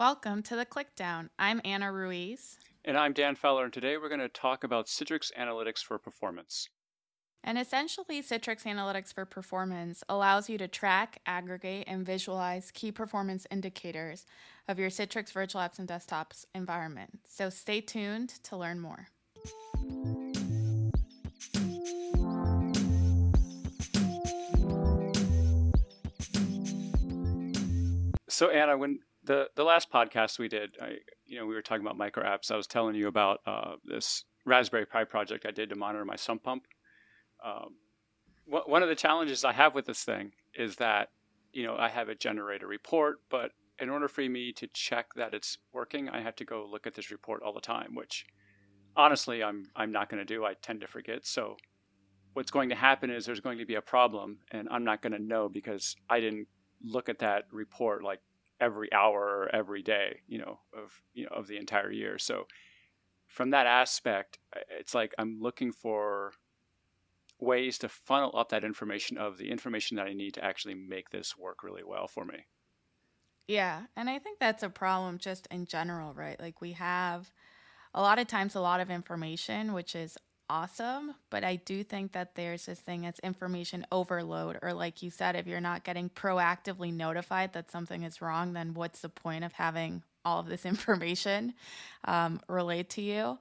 Welcome to the Clickdown. I'm Ana Ruiz. And I'm Dan Feller, and today we're going to talk about Citrix Analytics for Performance. And essentially, Citrix Analytics for Performance allows you to track, aggregate, and visualize key performance indicators of your Citrix Virtual Apps and Desktops environment. So stay tuned to learn more. So, Ana, when the the last podcast we did, I, you know, we were talking about micro apps. I was telling you about uh, this Raspberry Pi project I did to monitor my sump pump. Um, wh- one of the challenges I have with this thing is that you know I have it generate a report, but in order for me to check that it's working, I have to go look at this report all the time, which honestly I'm I'm not going to do. I tend to forget. So what's going to happen is there's going to be a problem, and I'm not going to know because I didn't look at that report like every hour or every day, you know, of you know of the entire year. So from that aspect, it's like I'm looking for ways to funnel up that information of the information that I need to actually make this work really well for me. Yeah, and I think that's a problem just in general, right? Like we have a lot of times a lot of information which is awesome, but I do think that there's this thing as information overload, or like you said, if you're not getting proactively notified that something is wrong, then what's the point of having all of this information um, relayed to you?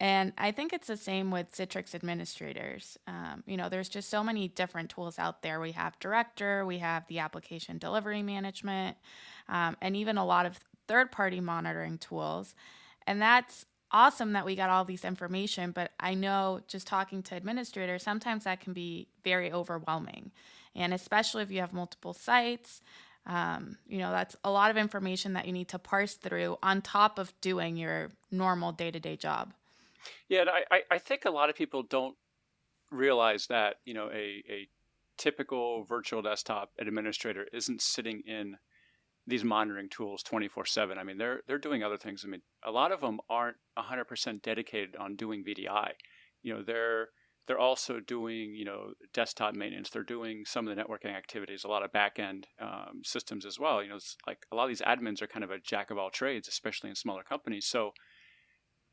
And I think it's the same with Citrix administrators. Um, you know, there's just so many different tools out there. We have Director, we have the application delivery management, um, and even a lot of third party monitoring tools. And that's awesome that we got all these information, but I know just talking to administrators, sometimes that can be very overwhelming. And especially if you have multiple sites, um, you know, that's a lot of information that you need to parse through on top of doing your normal day to day job. Yeah, I, I think a lot of people don't realize that, you know, a, a typical virtual desktop administrator isn't sitting in these monitoring tools 24/7. I mean, they're they're doing other things. I mean, a lot of them aren't 100% dedicated on doing VDI. You know, they're they're also doing you know desktop maintenance. They're doing some of the networking activities, a lot of backend um, systems as well. You know, it's like a lot of these admins are kind of a jack of all trades, especially in smaller companies. So,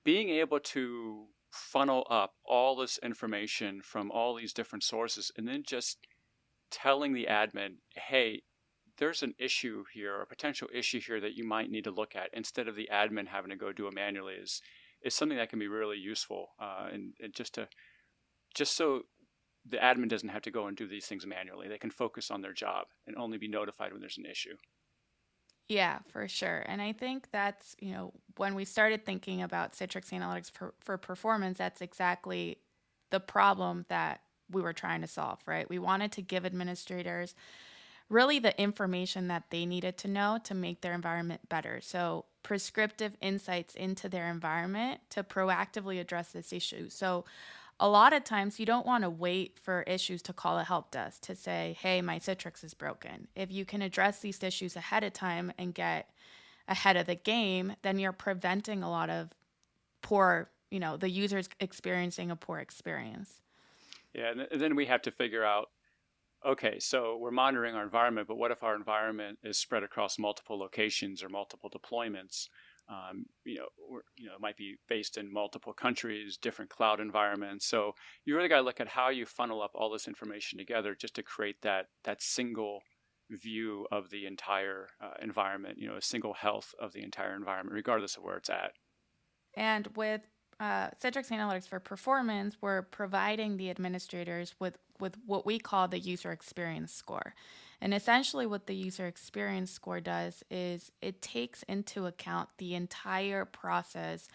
being able to funnel up all this information from all these different sources, and then just telling the admin, hey, there's an issue here, a potential issue here that you might need to look at instead of the admin having to go do it manually is is something that can be really useful uh, and, and just to just so the admin doesn't have to go and do these things manually. They can focus on their job and only be notified when there's an issue. Yeah, for sure. And I think that's, you know, when we started thinking about Citrix Analytics for, for performance, that's exactly the problem that we were trying to solve, right? We wanted to give administrators really the information that they needed to know to make their environment better. So, prescriptive insights into their environment to proactively address this issue. So, a lot of times you don't want to wait for issues to call a help desk to say, hey, my Citrix is broken. If you can address these issues ahead of time and get ahead of the game, then you're preventing a lot of poor, you know, the users experiencing a poor experience. Yeah, and then we have to figure out okay, so we're monitoring our environment, but what if our environment is spread across multiple locations or multiple deployments? Um, you know, or, you know, it might be based in multiple countries, different cloud environments. So you really got to look at how you funnel up all this information together just to create that that single view of the entire uh, environment. You know, a single health of the entire environment, regardless of where it's at. And with uh, Citrix Analytics for Performance, we're providing the administrators with, with what we call the user experience score. And essentially, what the user experience score does is it takes into account the entire process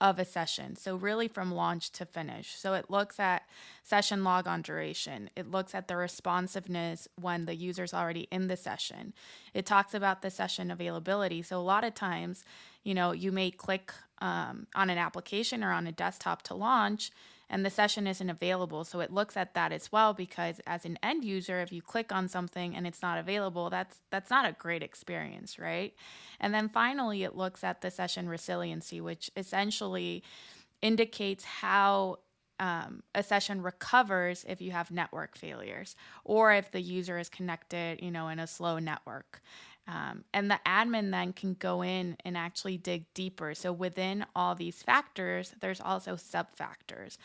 of a session. So, really from launch to finish. So, it looks at session log on duration, it looks at the responsiveness when the user's already in the session. It talks about the session availability. So, a lot of times, you know, you may click um, on an application or on a desktop to launch and the session isn't available. So it looks at that as well because as an end user, if you click on something and it's not available, that's that's not a great experience, right? And then finally it looks at the session resiliency, which essentially indicates how um, a session recovers if you have network failures or if the user is connected, you know, in a slow network. Um, and the admin then can go in and actually dig deeper. So within all these factors, there's also sub factors.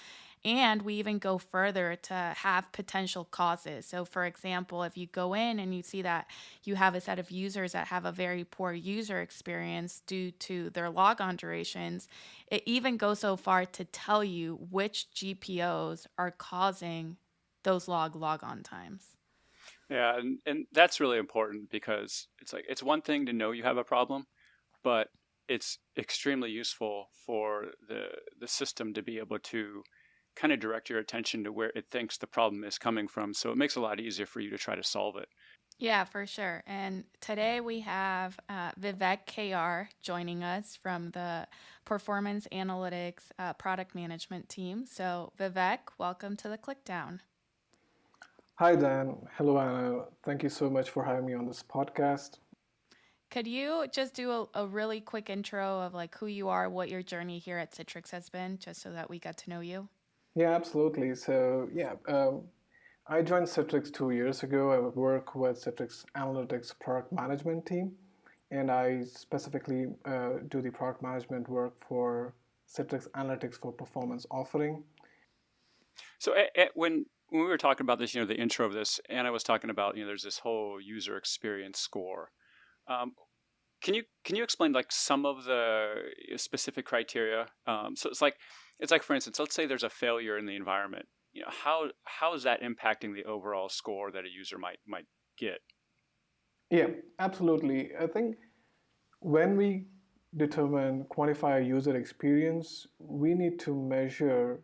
And we even go further to have potential causes. So, for example, if you go in and you see that you have a set of users that have a very poor user experience due to their logon durations, it even goes so far to tell you which GPOs are causing those log logon times. Yeah, and, and that's really important because it's like it's one thing to know you have a problem, but it's extremely useful for the the system to be able to kind of direct your attention to where it thinks the problem is coming from. So it makes it a lot easier for you to try to solve it. Yeah, for sure. And today we have uh, Vivek KR joining us from the Performance Analytics uh, Product Management team. So, Vivek, welcome to the Clickdown. Hi, Dan. Hello, Ana. Thank you so much for having me on this podcast. Could you just do a, a really quick intro of like who you are, what your journey here at Citrix has been, just so that we get to know you? Yeah, absolutely. So, yeah, um, I joined Citrix two years ago. I work with Citrix Analytics product management team, and I specifically uh, do the product management work for Citrix Analytics for Performance offering. So, when when we were talking about this, you know, the intro of this, and I was talking about, you know, there's this whole user experience score. Um, can you can you explain like some of the specific criteria? Um, so it's like it's like for instance, let's say there's a failure in the environment. You know, how how is that impacting the overall score that a user might might get? Yeah, absolutely. I think when we determine quantify user experience, we need to measure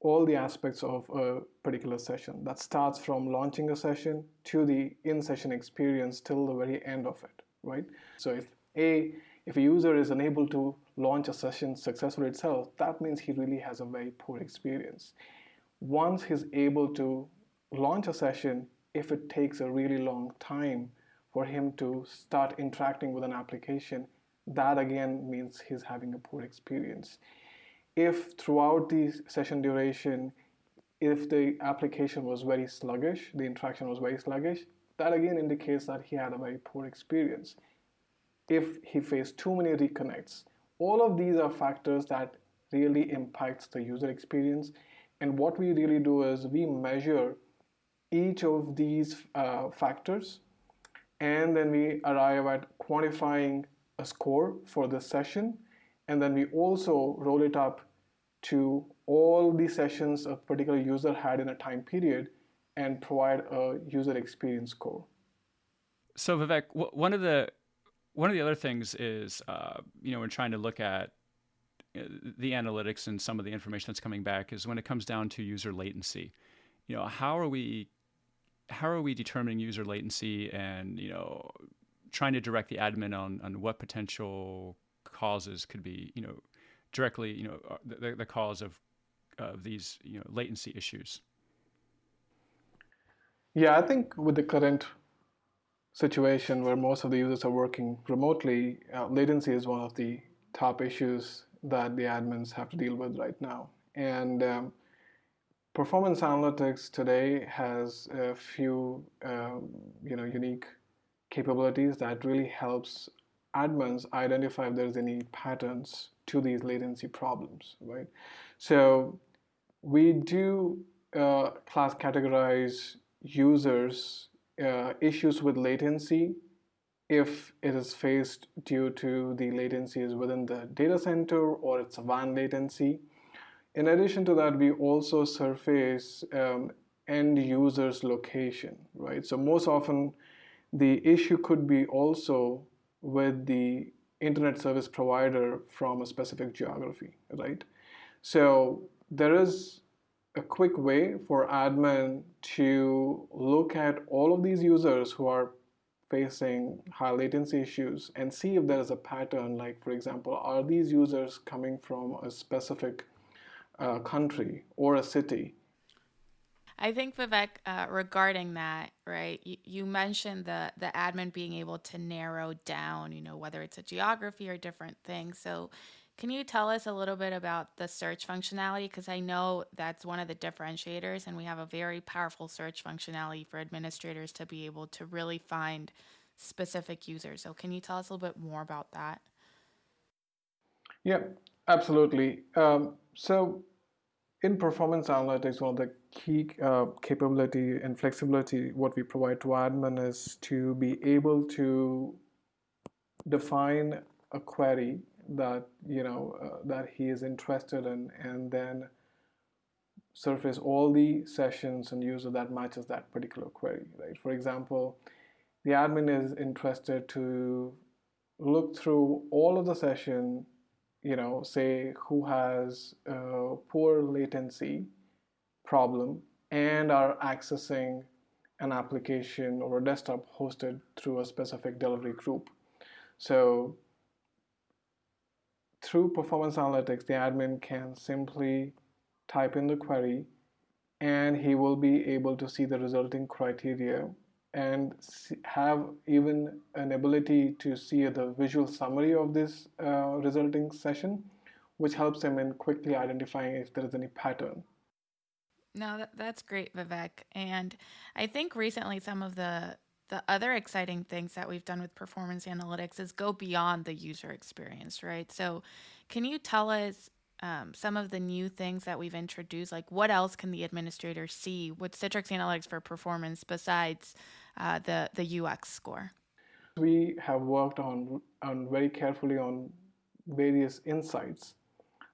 all the aspects of a particular session. That starts from launching a session to the in-session experience till the very end of it, right? So if a if a user is unable to launch a session successfully itself, that means he really has a very poor experience. Once he's able to launch a session, if it takes a really long time for him to start interacting with an application, that again means he's having a poor experience. If throughout the session duration, if the application was very sluggish, the interaction was very sluggish, that again indicates that he had a very poor experience. If he faced too many reconnects, all of these are factors that really impacts the user experience and what we really do is we measure each of these uh, factors and then we arrive at quantifying a score for the session and then we also roll it up to all the sessions a particular user had in a time period and provide a user experience score so vivek one of the one of the other things is, uh, you know, when trying to look at uh, the analytics and some of the information that's coming back is when it comes down to user latency. You know, how are we how are we determining user latency and you know trying to direct the admin on on what potential causes could be you know directly you know uh, the, the cause of of these you know latency issues. Yeah, I think with the current situation where most of the users are working remotely, uh, latency is one of the top issues that the admins have to deal with right now. And um, performance analytics today has a few, um, you know, unique capabilities that really helps admins identify if there's any patterns to these latency problems, right? So we do uh, class categorize users uh, issues with latency if it is faced due to the latencies within the data center or it's a WAN latency. In addition to that, we also surface um, end user's location, right? So most often the issue could be also with the internet service provider from a specific geography, right? So there is a quick way for admin to look at all of these users who are facing high latency issues and see if there is a pattern like for example are these users coming from a specific uh, country or a city I think Vivek, uh, regarding that, right? You, you, mentioned the the admin being able to narrow down, you know, whether it's a geography or different things. So, can you tell us a little bit about the search functionality? Because I know that's one of the differentiators, and we have a very powerful search functionality for administrators to be able to really find specific users. So, can you tell us a little bit more about that? Yeah, absolutely. Um, so, in performance analytics, one of the key uh, capability and flexibility what we provide to admin is to be able to define a query that you know uh, that he is interested in and then surface all the sessions and user that matches that particular query right? For example the admin is interested to look through all of the session you know say who has a poor latency problem and are accessing an application or a desktop hosted through a specific delivery group so through performance analytics, the admin can simply type in the query and he will be able to see the resulting criteria and have even an ability to see the visual summary of this uh, resulting session, which helps him in quickly identifying if there is any pattern. No, that, that's great, Vivek. And I think recently some of the the other exciting things that we've done with performance analytics is go beyond the user experience, right? So, can you tell us um, some of the new things that we've introduced? Like, what else can the administrator see with Citrix Analytics for performance besides uh, the the UX score? We have worked on on very carefully on various insights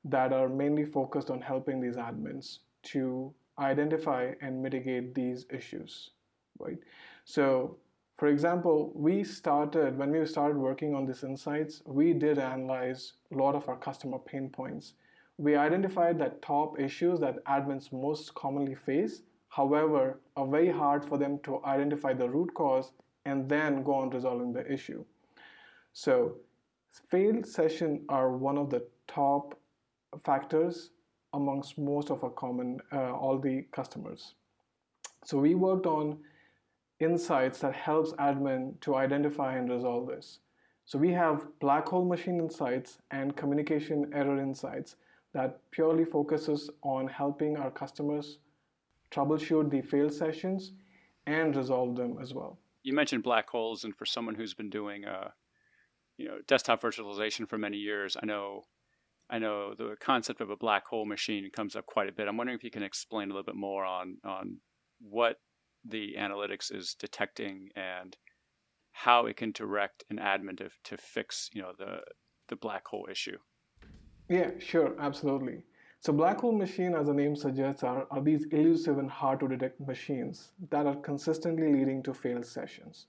that are mainly focused on helping these admins to identify and mitigate these issues, right? So for example, we started, when we started working on these insights, we did analyze a lot of our customer pain points. We identified that top issues that admins most commonly face, however, are very hard for them to identify the root cause and then go on resolving the issue. So, failed sessions are one of the top factors amongst most of our common, uh, all the customers. So, we worked on insights that helps admin to identify and resolve this. So we have black hole machine insights and communication error insights that purely focuses on helping our customers troubleshoot the failed sessions and resolve them as well. You mentioned black holes, and for someone who's been doing, uh, you know, desktop virtualization for many years, I know, I know the concept of a black hole machine comes up quite a bit. I'm wondering if you can explain a little bit more on on what the analytics is detecting and how it can direct an admin to, to fix you know the the black hole issue. Yeah sure absolutely. So black hole machine as the name suggests are, are these elusive and hard to detect machines that are consistently leading to failed sessions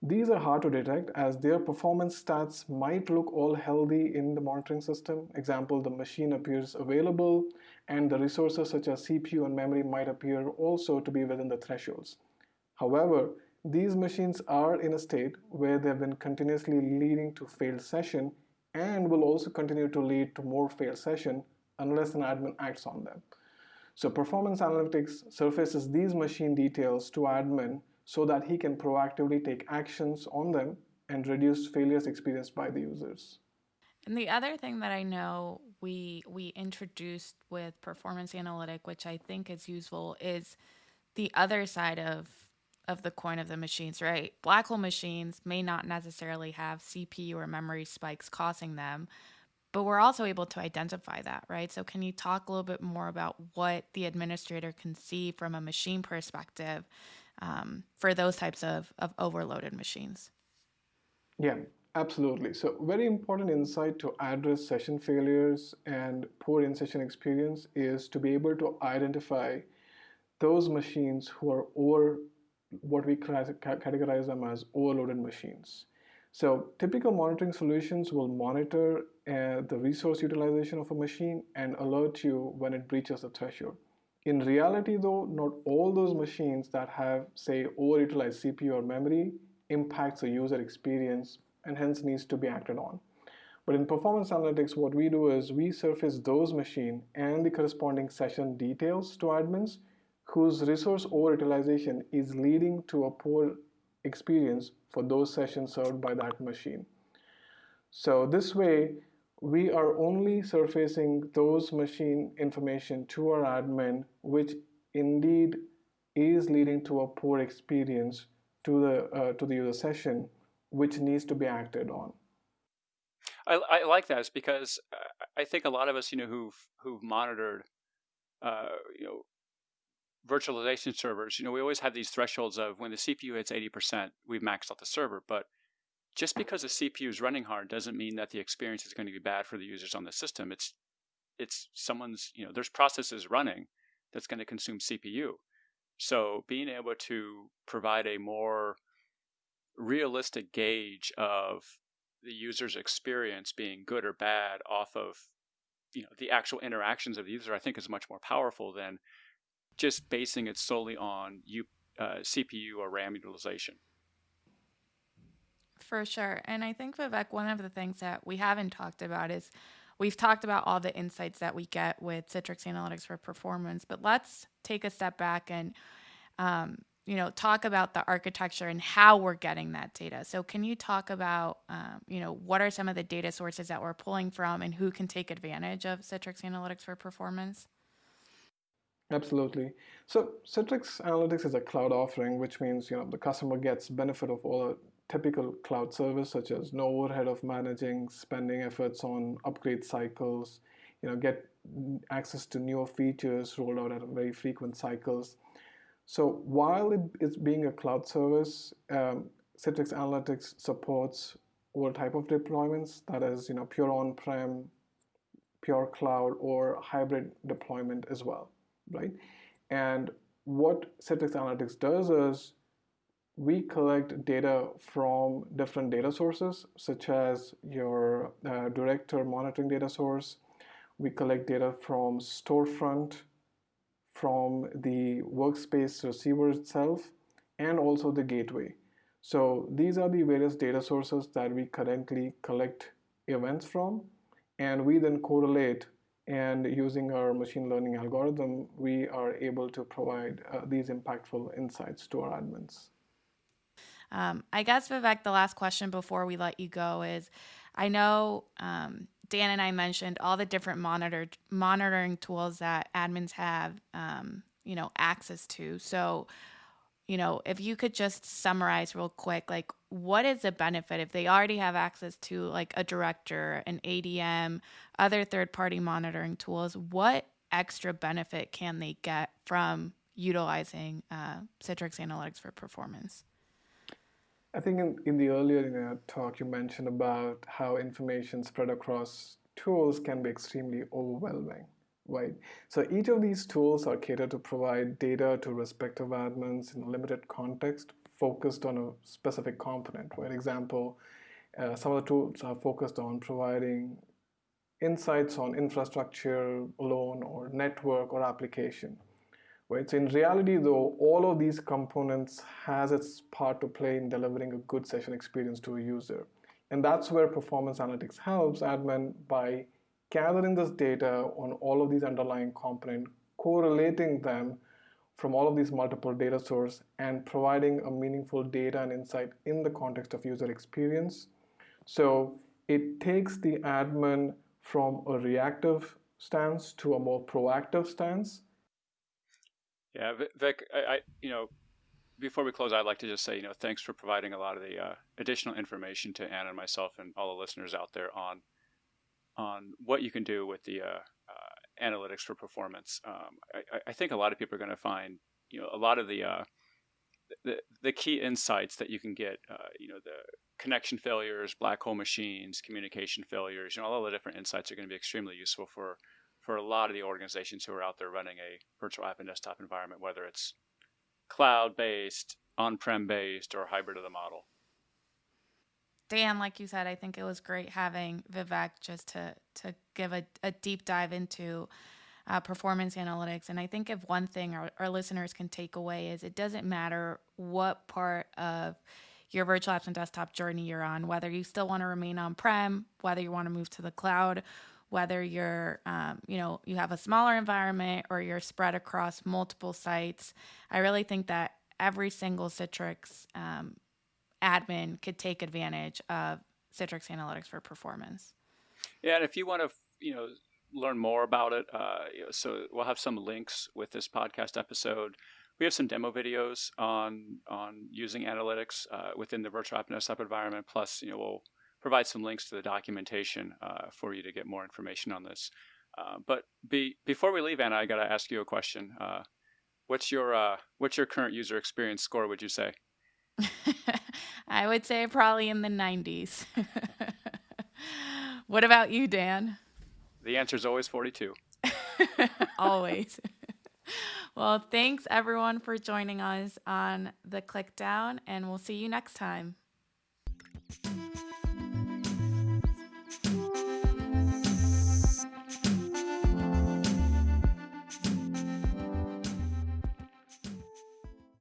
these are hard to detect as their performance stats might look all healthy in the monitoring system example the machine appears available and the resources such as CPU and memory might appear also to be within the thresholds. However, these machines are in a state where they've been continuously leading to failed session and will also continue to lead to more failed session unless an admin acts on them. So performance analytics surfaces these machine details to admin so that he can proactively take actions on them and reduce failures experienced by the users. And the other thing that I know we we introduced with performance analytic, which I think is useful, is the other side of of the coin of the machines, right? Black hole machines may not necessarily have CPU or memory spikes causing them, but we're also able to identify that, right? So, can you talk a little bit more about what the administrator can see from a machine perspective um, for those types of, of overloaded machines? Yeah, Absolutely. So, very important insight to address session failures and poor in session experience is to be able to identify those machines who are over what we categorize them as overloaded machines. So, typical monitoring solutions will monitor uh, the resource utilization of a machine and alert you when it breaches the threshold. In reality, though, not all those machines that have, say, overutilized CPU or memory impacts the user experience and hence needs to be acted on. But in performance analytics, what we do is we surface those machine and the corresponding session details to admins whose resource overutilization is leading to a poor experience for those sessions served by that machine. So this way, we are only surfacing those machine information to our admin, which indeed is leading to a poor experience to the uh, to the user session which needs to be acted on. I, I like that because I think a lot of us, you know, who've who've monitored, uh, you know, virtualization servers, you know, we always have these thresholds of when the CPU hits eighty percent, we've maxed out the server. But just because the CPU is running hard doesn't mean that the experience is going to be bad for the users on the system. It's it's someone's, you know, there's processes running that's going to consume CPU. So being able to provide a more realistic gauge of the user's experience being good or bad off of you know the actual interactions of the user, I think is much more powerful than just basing it solely on U, uh, CPU or RAM utilization. For sure, and I think Vivek, one of the things that we haven't talked about is we've talked about all the insights that we get with Citrix Analytics for Performance, but let's take a step back and um, you know talk about the architecture and how we're getting that data. So can you talk about um, you know what are some of the data sources that we're pulling from and who can take advantage of citrix analytics for performance? Absolutely. So citrix analytics is a cloud offering which means you know the customer gets benefit of all typical cloud service such as no overhead of managing spending efforts on upgrade cycles you know get access to newer features rolled out at very frequent cycles so while it is being a cloud service, um, Citrix Analytics supports all type of deployments, that is, you know, pure on-prem, pure cloud, or hybrid deployment as well, right? And what Citrix Analytics does is we collect data from different data sources, such as your uh, director monitoring data source. We collect data from storefront, from the workspace receiver itself and also the gateway. So these are the various data sources that we currently collect events from and we then correlate and using our machine learning algorithm we are able to provide uh, these impactful insights to our admins. Um, I guess Vivek, the last question before we let you go is, I know um, Dan and I mentioned all the different monitored monitoring tools that admins have, um, you know, access to. So, you know, if you could just summarize real quick, like what is the benefit if they already have access to like a director, an ADM, other third party monitoring tools? What extra benefit can they get from utilizing uh, Citrix Analytics for performance? I think in, in the earlier in our talk, you mentioned about how information spread across tools can be extremely overwhelming, right? So each of these tools are catered to provide data to respective admins in a limited context focused on a specific component. For example, uh, some of the tools are focused on providing insights on infrastructure alone or network or application right? So in reality, though, all of these components has its part to play in delivering a good session experience to a user. And that's where performance analytics helps admin by gathering this data on all of these underlying components, correlating them from all of these multiple data sources and providing a meaningful data and insight in the context of user experience. So it takes the admin from a reactive stance to a more proactive stance yeah, Vic, I, I, you know, before we close, I'd like to just say, you know, thanks for providing a lot of the uh, additional information to Ana and myself and all the listeners out there on on what you can do with the uh, uh, analytics for performance. Um, I, I, think a lot of people are going to find, you know, a lot of the uh, the, the key insights that you can get, uh, you know, the connection failures, black hole machines, communication failures, you know, all the different insights are going to be extremely useful for for a lot of the organizations who are out there running a virtual app and desktop environment, whether it's cloud based, on prem based, or hybrid of the model. Dan, like you said, I think it was great having Vivek just to to give a, a deep dive into uh, performance analytics. And I think if one thing our, our listeners can take away is it doesn't matter what part of your virtual apps and desktop journey you're on, whether you still want to remain on prem, whether you want to move to the cloud, whether you're um, you know you have a smaller environment or you're spread across multiple sites i really think that every single citrix um, admin could take advantage of citrix analytics for performance yeah and if you want to you know learn more about it, uh, so we'll have some links with this podcast episode. We have some demo videos on on using analytics uh, within the virtual app desktop environment. Plus, you know, we'll provide some links to the documentation uh, for you to get more information on this. Uh, but be, before we leave, Ana, I got to ask you a question. Uh, what's your uh, what's your current user experience score? Would you say? I would say probably in the 90s. what about you, Dan? The answer is always 42. always. well, thanks everyone for joining us on the click down, and we'll see you next time.